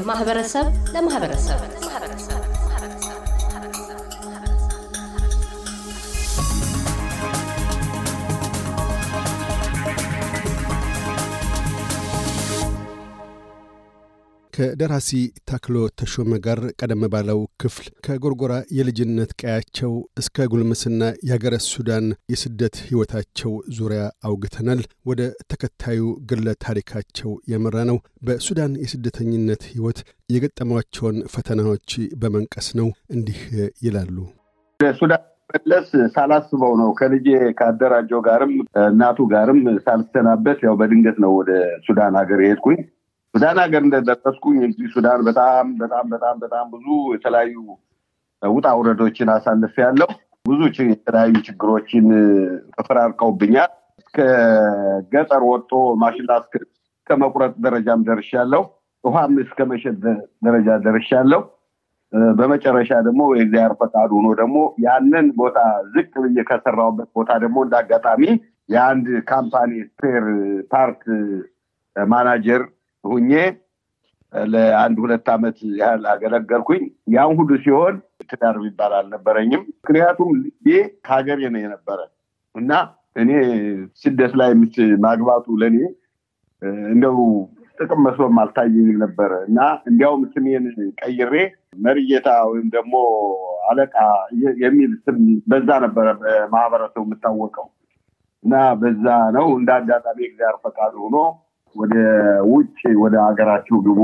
ከማህበረሰብ ለማህበረሰብ ከደራሲ ታክሎ ተሾመ ጋር ቀደም ባለው ክፍል ከጎርጎራ የልጅነት ቀያቸው እስከ ጉልምስና የሀገረ ሱዳን የስደት ሕይወታቸው ዙሪያ አውግተናል። ወደ ተከታዩ ግለ ታሪካቸው የመራ ነው። በሱዳን የስደተኝነት ሕይወት የገጠሟቸውን ፈተናዎች በመንቀስ ነው። እንዲህ ይላሉ። መለስ ሳላስበው ነው ከልጄ ከአደራጀው ጋርም እናቱ ጋርም ሳልሰናበት ያው በድንገት ነው ወደ ሱዳን ሀገር የሄድኩኝ። ሱዳን ሀገር እንደደረስኩኝ እንግዲህ ሱዳን በጣም በጣም በጣም በጣም ብዙ የተለያዩ ውጣ ውረዶችን አሳልፍ ያለው ብዙ የተለያዩ ችግሮችን ተፈራርቀውብኛል። እስከ ገጠር ወጥቶ ማሽላ እስከ መቁረጥ ደረጃም ደርሻለሁ። ውሃም እስከ መሸጥ ደረጃ ደርሻለሁ። በመጨረሻ ደግሞ የእግዚአብሔር ፈቃድ ሆኖ ደግሞ ያንን ቦታ ዝቅ ብዬ ከሰራሁበት ቦታ ደግሞ እንዳጋጣሚ የአንድ company spare part manager ሁኜ ለአንድ ሁለት ዓመት ያህል አገለገልኩኝ። ያን ሁሉ ሲሆን ትዳር የሚባል አልነበረኝም። ምክንያቱም ልቤ ከሀገሬ ነው የነበረ እና እኔ ስደት ላይ ማግባቱ ለእኔ እንደው ጥቅም መስሎም አልታየኝም ነበረ እና እንዲያውም ስሜን ቀይሬ መርጌታ ወይም ደግሞ አለቃ የሚል ስም በዛ ነበረ በማህበረሰቡ የምታወቀው እና በዛ ነው እንደ አጋጣሚ እግዚአብሔር ፈቃድ ሆኖ ወደ ውጭ ወደ ሀገራችሁ ግቡ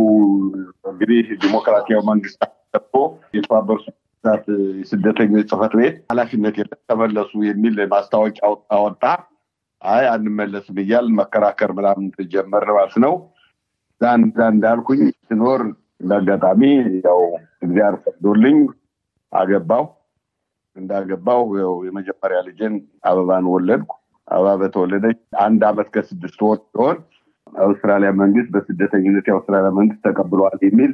እንግዲህ ዲሞክራሲያዊ መንግስት ተቶ የተባበሩ መንግስታት የስደተኞች ጽህፈት ቤት ኃላፊነት የለም ተመለሱ የሚል ማስታወቂያ አወጣ። አይ አንመለስም እያል መከራከር ምናምን ጀመር ማለት ነው። ዛንዛ እንዳልኩኝ ስኖር እንዳጋጣሚ ያው እግዚአብሔር ፈቅዶልኝ አገባው። እንዳገባው ያው የመጀመሪያ ልጅን አበባን ወለድኩ። አበባ በተወለደች አንድ አመት ከስድስት ወር ሲሆን አውስትራሊያ መንግስት በስደተኝነት የአውስትራሊያ መንግስት ተቀብሏል የሚል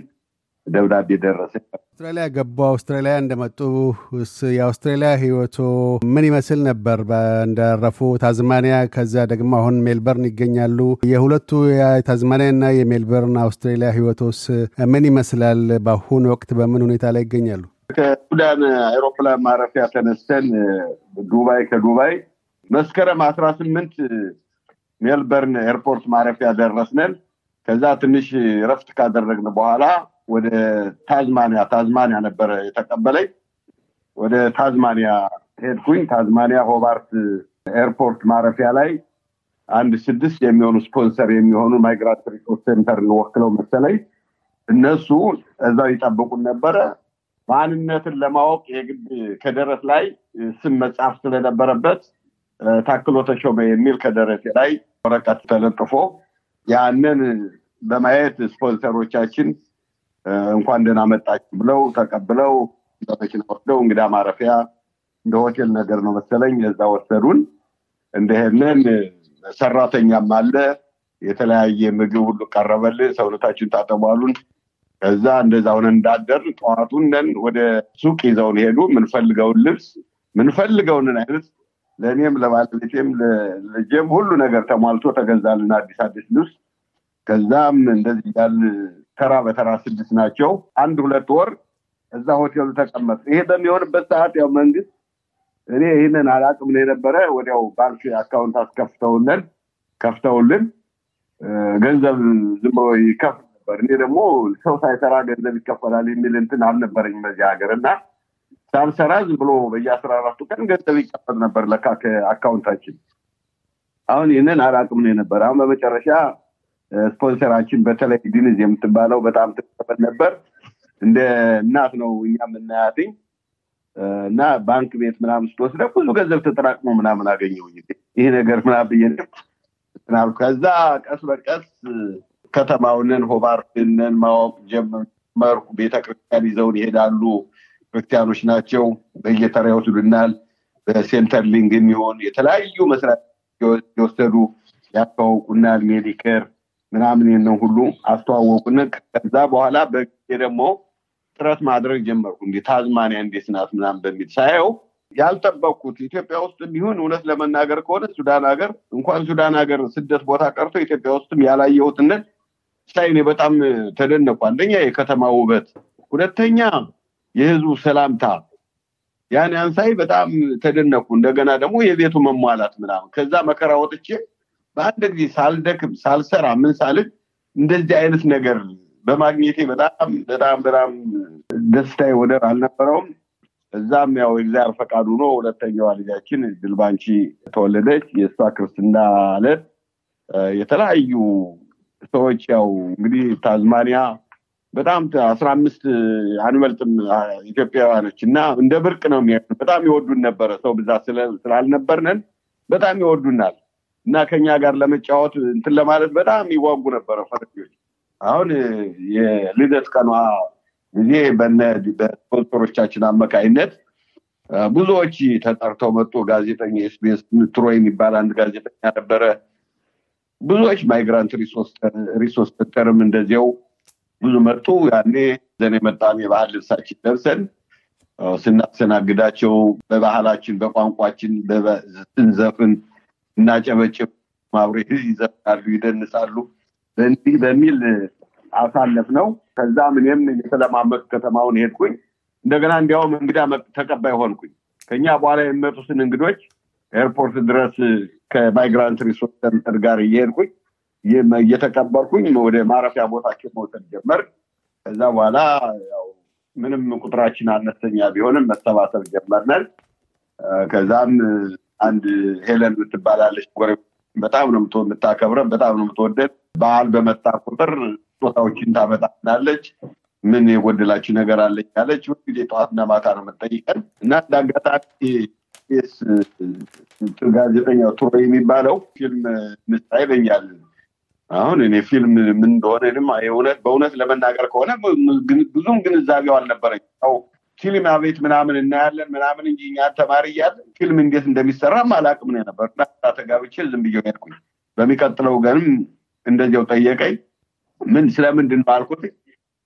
ደብዳቤ ደረሰ። አውስትራሊያ ገቡ። አውስትራሊያ እንደመጡ የአውስትራሊያ ህይወቶ ምን ይመስል ነበር? እንዳረፉ ታዝማኒያ፣ ከዚያ ደግሞ አሁን ሜልበርን ይገኛሉ። የሁለቱ የታዝማኒያ እና የሜልበርን አውስትራሊያ ህይወቶስ ምን ይመስላል? በአሁኑ ወቅት በምን ሁኔታ ላይ ይገኛሉ? ከሱዳን አይሮፕላን ማረፊያ ተነስተን ዱባይ ከዱባይ መስከረም አስራ ስምንት ሜልበርን airport ማረፊያ ደረስነን። ከዛ ትንሽ ረፍት ካደረግን በኋላ ወደ ታዝማኒያ ታዝማኒያ ነበረ የተቀበለኝ። ወደ ታዝማኒያ ሄድኩኝ። ታዝማኒያ ሆባርት airport ማረፊያ ላይ አንድ ስድስት የሚሆኑ ስፖንሰር የሚሆኑ migrant resource centre ን ወክለው መሰለኝ እነሱ እዛው ይጠብቁን ነበረ። ማንነትን ለማወቅ የግድ ከደረት ላይ ስም መጽሐፍ ስለነበረበት ታክሎ ተሾመ የሚል ከደረቴ ላይ ወረቀት ተለጥፎ ያንን በማየት ስፖንሰሮቻችን እንኳን ደህና መጣችሁ ብለው ተቀብለው በመኪና ወስደው እንግዳ ማረፊያ እንደ ሆቴል ነገር ነው መሰለኝ እዛ ወሰዱን። እንደሄንን ሰራተኛም አለ የተለያየ ምግብ ሁሉ ቀረበልን። ሰውነታችን ታጠቧሉን። ከዛ እንደዛ ሆነ እንዳደር ጠዋቱን ወደ ሱቅ ይዘውን ሄዱ። ምንፈልገውን ልብስ ምንፈልገውን አይነት ለእኔም ለባለቤቴም ለልጄም ሁሉ ነገር ተሟልቶ ተገዛልን አዲስ አዲስ ልብስ። ከዛም እንደዚህ ያል ተራ በተራ ስድስት ናቸው። አንድ ሁለት ወር እዛ ሆቴሉ ተቀመጥ። ይሄ በሚሆንበት ሰዓት ያው መንግስት እኔ ይህንን አላቅም ነው የነበረ። ወዲያው ባንክ account አስከፍተውልን ከፍተውልን ገንዘብ ዝም ብሎ ይከፍል ነበር። እኔ ደግሞ ሰው ሳይሰራ ገንዘብ ይከፈላል የሚል እንትን አልነበረኝ በዚህ ሀገር እና ሳልሰራ ዝም ብሎ በየአስራ አራቱ ቀን ገንዘብ ይከፈል ነበር ለካ ከአካውንታችን። አሁን ይህንን አላቅም ነው የነበረ። አሁን በመጨረሻ ስፖንሰራችን በተለይ ዲንዝ የምትባለው በጣም ትቀበል ነበር። እንደ እናት ነው እኛ የምናያትኝ እና ባንክ ቤት ምናምን ስትወስደ ብዙ ገንዘብ ተጠራቅሞ ምናምን አገኘው ይህ ነገር ምናምን ብዬ ከዛ ቀስ በቀስ ከተማውንን ሆባርትንን ማወቅ ጀመርኩ። ቤተክርስቲያን ይዘውን ይሄዳሉ። ክርስቲያኖች ናቸው። በየተራ ይወስዱናል። በ Centrelink የሚሆን የተለያዩ መስራት የወሰዱ ያስተዋውቁናል። Medicare ምናምን የነው ሁሉ አስተዋወቁን። ከዛ በኋላ በጊዜ ደግሞ ጥረት ማድረግ ጀመርኩ። እንዲ ታዝማኒያ እንዴት ናት ምናምን በሚል ሳየው ያልጠበቅኩት ኢትዮጵያ ውስጥ ቢሆን እውነት ለመናገር ከሆነ ሱዳን ሀገር እንኳን ሱዳን ሀገር ስደት ቦታ ቀርቶ ኢትዮጵያ ውስጥም ያላየሁትነት ሳይ በጣም ተደነቁ። አንደኛ የከተማ ውበት፣ ሁለተኛ የህዝቡ ሰላምታ ያን ያን ሳይ በጣም ተደነቁ። እንደገና ደግሞ የቤቱ መሟላት ምናምን ከዛ መከራ ወጥቼ በአንድ ጊዜ ሳልደክም ሳልሰራ ምን ሳልል እንደዚህ አይነት ነገር በማግኘቴ በጣም በጣም በጣም ደስታዬ ወደር አልነበረውም። እዛም ያው የእግዚአብሔር ፈቃዱ ነው። ሁለተኛዋ ልጃችን ድልባንቺ ተወለደች። የእሷ ክርስትና ዕለት የተለያዩ ሰዎች ያው እንግዲህ ታዝማኒያ በጣም አስራ አምስት አንበልጥም ኢትዮጵያውያኖች እና እንደ ብርቅ ነው የሚያ በጣም ይወዱን ነበረ። ሰው ብዛት ስላልነበርነን በጣም ይወዱናል እና ከኛ ጋር ለመጫወት እንትን ለማለት በጣም ይዋጉ ነበረ ፈረጆች። አሁን የልደት ቀኗ ጊዜ በስፖንሰሮቻችን አማካይነት ብዙዎች ተጠርተው መጡ። ጋዜጠኛ SBS ትሮ የሚባል አንድ ጋዜጠኛ ነበረ። ብዙዎች migrant resource centre ም እንደዚያው ብዙ መጡ። ያኔ ዘን የመጣን የባህል ልብሳችን ለብሰን ስናስተናግዳቸው በባህላችን በቋንቋችን ስንዘፍን እናጨበጭብ፣ ማብሬ ይዘፍናሉ፣ ይደንሳሉ። በእንዲህ በሚል አሳለፍ ነው። ከዛ ምንም የተለማመቅ ከተማውን ሄድኩኝ። እንደገና እንዲያውም እንግዳ ተቀባይ ሆንኩኝ። ከኛ በኋላ የሚመጡትን እንግዶች airport ድረስ ከ migrant resource ጋር እየሄድኩኝ እየተቀበልኩኝ ወደ ማረፊያ ቦታቸው መውሰድ ጀመር። ከዛ በኋላ ምንም ቁጥራችን አነስተኛ ቢሆንም መሰባሰብ ጀመርነን። ከዛም አንድ ሄለን የምትባላለች በጣም ነው የምታከብረን፣ በጣም ነው የምትወደድ። በዓል በመጣ ቁጥር ስጦታዎችን ታመጣናለች። ምን የጎደላችሁ ነገር አለች ያለች ሁልጊዜ ጠዋትና ማታ ነው የምጠይቀን እና እንደ አጋጣሚ ጋዜጠኛው ቱሮ የሚባለው ፊልም ምስጣ ይለኛል። አሁን እኔ ፊልም ምን እንደሆነ በእውነት ለመናገር ከሆነ ብዙም ግንዛቤው አልነበረኝ። ያው ፊልም ቤት ምናምን እናያለን ምናምን እንጂ እኛ ተማሪ እያለን ፊልም እንዴት እንደሚሰራም አላውቅም ነው ነበር እና ተጋብቼ ዝም ብዬ ሄድኩኝ። በሚቀጥለው ቀንም እንደዚያው ጠየቀኝ። ምን ስለምንድን ነው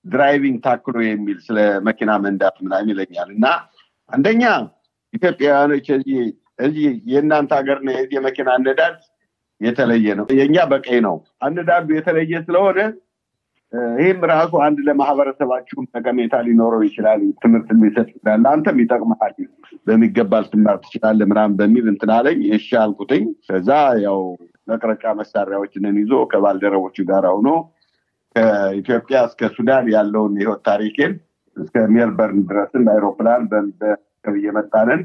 driving ታክሎ የሚል ስለ መኪና መንዳት ምናምን ይለኛል እና አንደኛ ኢትዮጵያውያኖች እዚህ የእናንተ ሀገር የመኪና አነዳድ የተለየ ነው። የእኛ በቀኝ ነው አነዳዱ የተለየ ስለሆነ ይህም ራሱ አንድ ለማህበረሰባችሁም ጠቀሜታ ሊኖረው ይችላል። ትምህርት ሊሰጥ ይችላል። አንተም ይጠቅመሃል፣ በሚገባ ልትማር ትችላለህ ምናምን በሚል እንትን አለኝ። እሺ አልኩትኝ። ከዛ ያው መቅረጫ መሳሪያዎችንን ይዞ ከባልደረቦቹ ጋር ሆኖ ከኢትዮጵያ እስከ ሱዳን ያለውን የህይወት ታሪኬን እስከ ሜልበርን ድረስን በአይሮፕላን በቅርብ እየመጣንን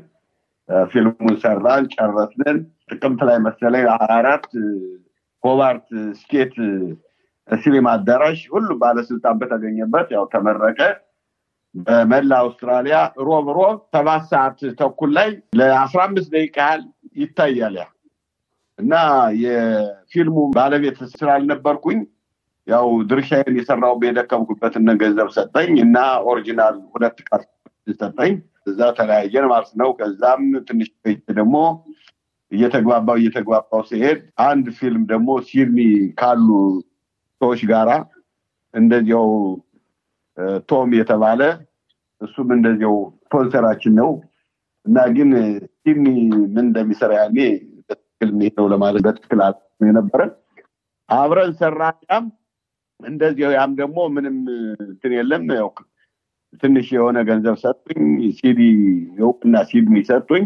ፊልሙን ሰራን፣ ጨረስንን። ጥቅምት ላይ መሰለኝ አራት ሆባርት State Cinema አዳራሽ ሁሉም ባለስልጣን በተገኘበት ያው ተመረቀ። በመላ አውስትራሊያ ሮብ ሮብ ሰባት ሰዓት ተኩል ላይ ለአስራ አምስት ደቂቃ ያህል ይታያል ያ እና የፊልሙ ባለቤት ስላልነበርኩኝ ያው ድርሻዬን የሰራው የደከምኩበትን ገንዘብ ሰጠኝ እና original ሁለት ቃል ሰጠኝ። እዛ ተለያየን ማለት ነው። ከዛም ትንሽ ደግሞ እየተግባባው እየተግባባው ሲሄድ አንድ ፊልም ደግሞ ሲድኒ ካሉ ሰዎች ጋራ እንደዚያው ቶም የተባለ እሱም እንደዚያው ስፖንሰራችን ነው። እና ግን ሲድኒ ምን እንደሚሰራ ያኔ በትክክል ነው ለማለት በትክክል የነበረ። አብረን ሰራ ያም እንደዚያው ያም ደግሞ ምንም እንትን የለም ትንሽ የሆነ ገንዘብ ሰጡኝ ሲዲ የውቅና ሲድኒ ሰጡኝ።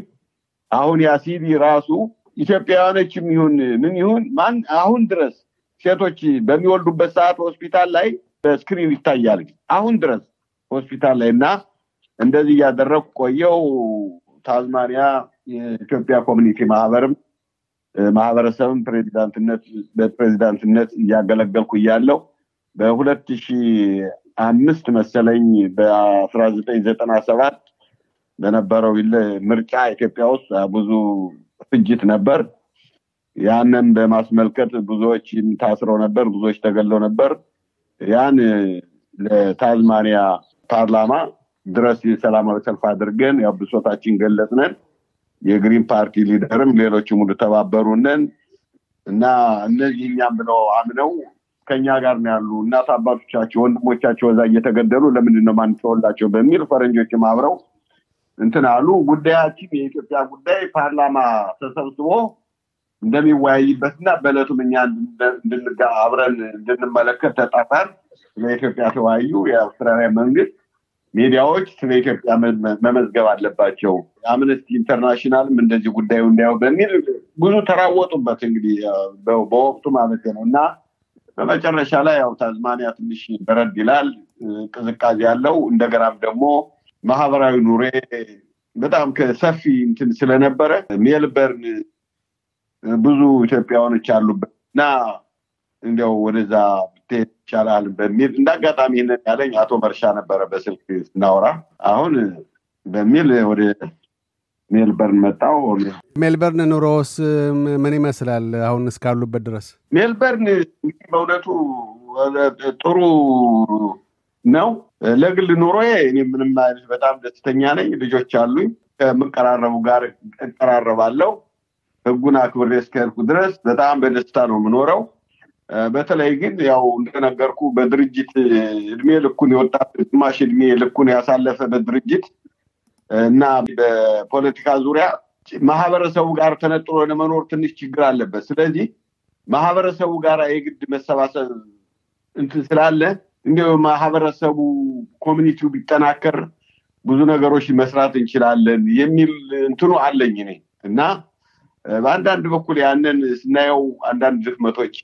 አሁን ያ ሲዲ ራሱ ኢትዮጵያውያኖችም ይሁን ምን ይሁን ማን አሁን ድረስ ሴቶች በሚወልዱበት ሰዓት ሆስፒታል ላይ በ screen ይታያል። አሁን ድረስ ሆስፒታል ላይ እና እንደዚህ እያደረጉ ቆየው። ታዝማኒያ የኢትዮጵያ community ማህበርም ማህበረሰብም ፕሬዚዳንትነት በፕሬዚዳንትነት እያገለገልኩ እያለው በሁለት ሺ አምስት መሰለኝ በአስራ ዘጠኝ ዘጠና ሰባት በነበረው ምርጫ ኢትዮጵያ ውስጥ ብዙ ፍጅት ነበር። ያንን በማስመልከት ብዙዎች ታስረው ነበር፣ ብዙዎች ተገለው ነበር። ያን ለታዝማኒያ ፓርላማ ድረስ የሰላማዊ ሰልፍ አድርገን ያው ብሶታችን ገለጽነን። የግሪን ፓርቲ ሊደርም ሌሎችም ሁሉ ተባበሩንን እና እነዚህ እኛም ብለው አምነው ከኛ ጋር ነው ያሉ እናት አባቶቻቸው ወንድሞቻቸው እዛ እየተገደሉ ለምንድን ነው ማንተወላቸው በሚል ፈረንጆችም አብረው እንትን አሉ። ጉዳያችን የኢትዮጵያ ጉዳይ ፓርላማ ተሰብስቦ እንደሚወያይበት እና በእለቱም እኛ አብረን እንድንመለከት ተጠራን። ስለ ኢትዮጵያ ተወያዩ። የአውስትራሊያ መንግስት ሚዲያዎች ስለ ኢትዮጵያ መመዝገብ አለባቸው፣ Amnesty International ም እንደዚህ ጉዳዩ እንዲያው በሚል ብዙ ተራወጡበት። እንግዲህ በወቅቱ ማለት ነው እና በመጨረሻ ላይ ያው ታዝማኒያ ትንሽ በረድ ይላል፣ ቅዝቃዜ ያለው እንደገናም ደግሞ ማህበራዊ ኑሮ በጣም ከሰፊ እንትን ስለነበረ ሜልበርን ብዙ ኢትዮጵያውያኖች አሉበት እና እንዲያው ወደዛ ብትሄድ ይቻላል በሚል እንደ ይህንን ያለኝ አቶ መርሻ ነበረ በስልክ ስናወራ። አሁን በሚል ወደ ሜልበርን መጣው። ሜልበርን ኑሮስ ምን ይመስላል አሁን እስካሉበት ድረስ? ሜልበርን በእውነቱ ጥሩ ነው። ለግል ኑሮዬ እኔ ምንም በጣም ደስተኛ ነኝ። ልጆች አሉኝ። ከምቀራረቡ ጋር እቀራረባለሁ። ህጉን አክብሬ እስከሄድኩ ድረስ በጣም በደስታ ነው የምኖረው። በተለይ ግን ያው እንደነገርኩ በድርጅት እድሜ ልኩን የወጣት ግማሽ እድሜ ልኩን ያሳለፈ በድርጅት እና በፖለቲካ ዙሪያ ማህበረሰቡ ጋር ተነጥሎ ለመኖር ትንሽ ችግር አለበት። ስለዚህ ማህበረሰቡ ጋር የግድ መሰባሰብ እንትን ስላለ እንዲሁ ማህበረሰቡ ኮሚኒቲው ቢጠናከር ብዙ ነገሮች መስራት እንችላለን የሚል እንትኑ አለኝ እኔ እና በአንዳንድ በኩል ያንን ስናየው አንዳንድ ድክመቶች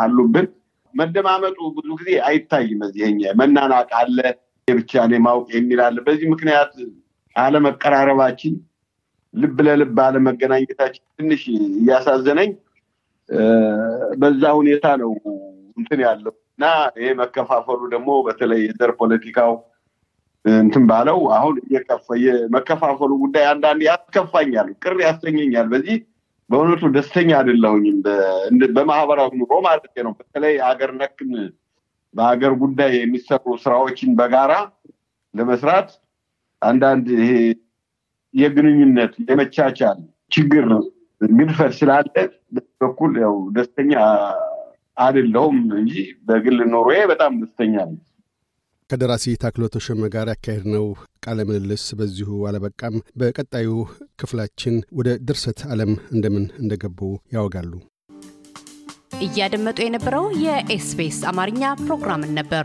አሉብን። መደማመጡ ብዙ ጊዜ አይታይም። እዚህ መናናቅ አለ፣ ብቻ ማወቅ የሚል በዚህ ምክንያት አለመቀራረባችን፣ ልብ ለልብ አለመገናኘታችን ትንሽ እያሳዘነኝ በዛ ሁኔታ ነው እንትን ያለው እና ይሄ መከፋፈሉ ደግሞ በተለይ የዘር ፖለቲካው እንትን ባለው አሁን መከፋፈሉ ጉዳይ አንዳንድ ያስከፋኛል፣ ቅር ያሰኘኛል። በዚህ በእውነቱ ደስተኛ አይደለሁኝም። በማህበራዊ ኑሮ ማለት ነው። በተለይ ሀገር ነክን በሀገር ጉዳይ የሚሰሩ ስራዎችን በጋራ ለመስራት አንዳንድ ይሄ የግንኙነት የመቻቻል ችግር ግድፈት ስላለ በኩል ያው ደስተኛ አይደለሁም እንጂ በግል ኑሮዬ በጣም ደስተኛ ነኝ። ከደራሲ ታክሎ ተሾመ ጋር ያካሄድነው ቃለ ምልልስ በዚሁ አለበቃም። በቀጣዩ ክፍላችን ወደ ድርሰት ዓለም እንደምን እንደገቡ ያወጋሉ። እያደመጡ የነበረው የ SBS አማርኛ ፕሮግራምን ነበር።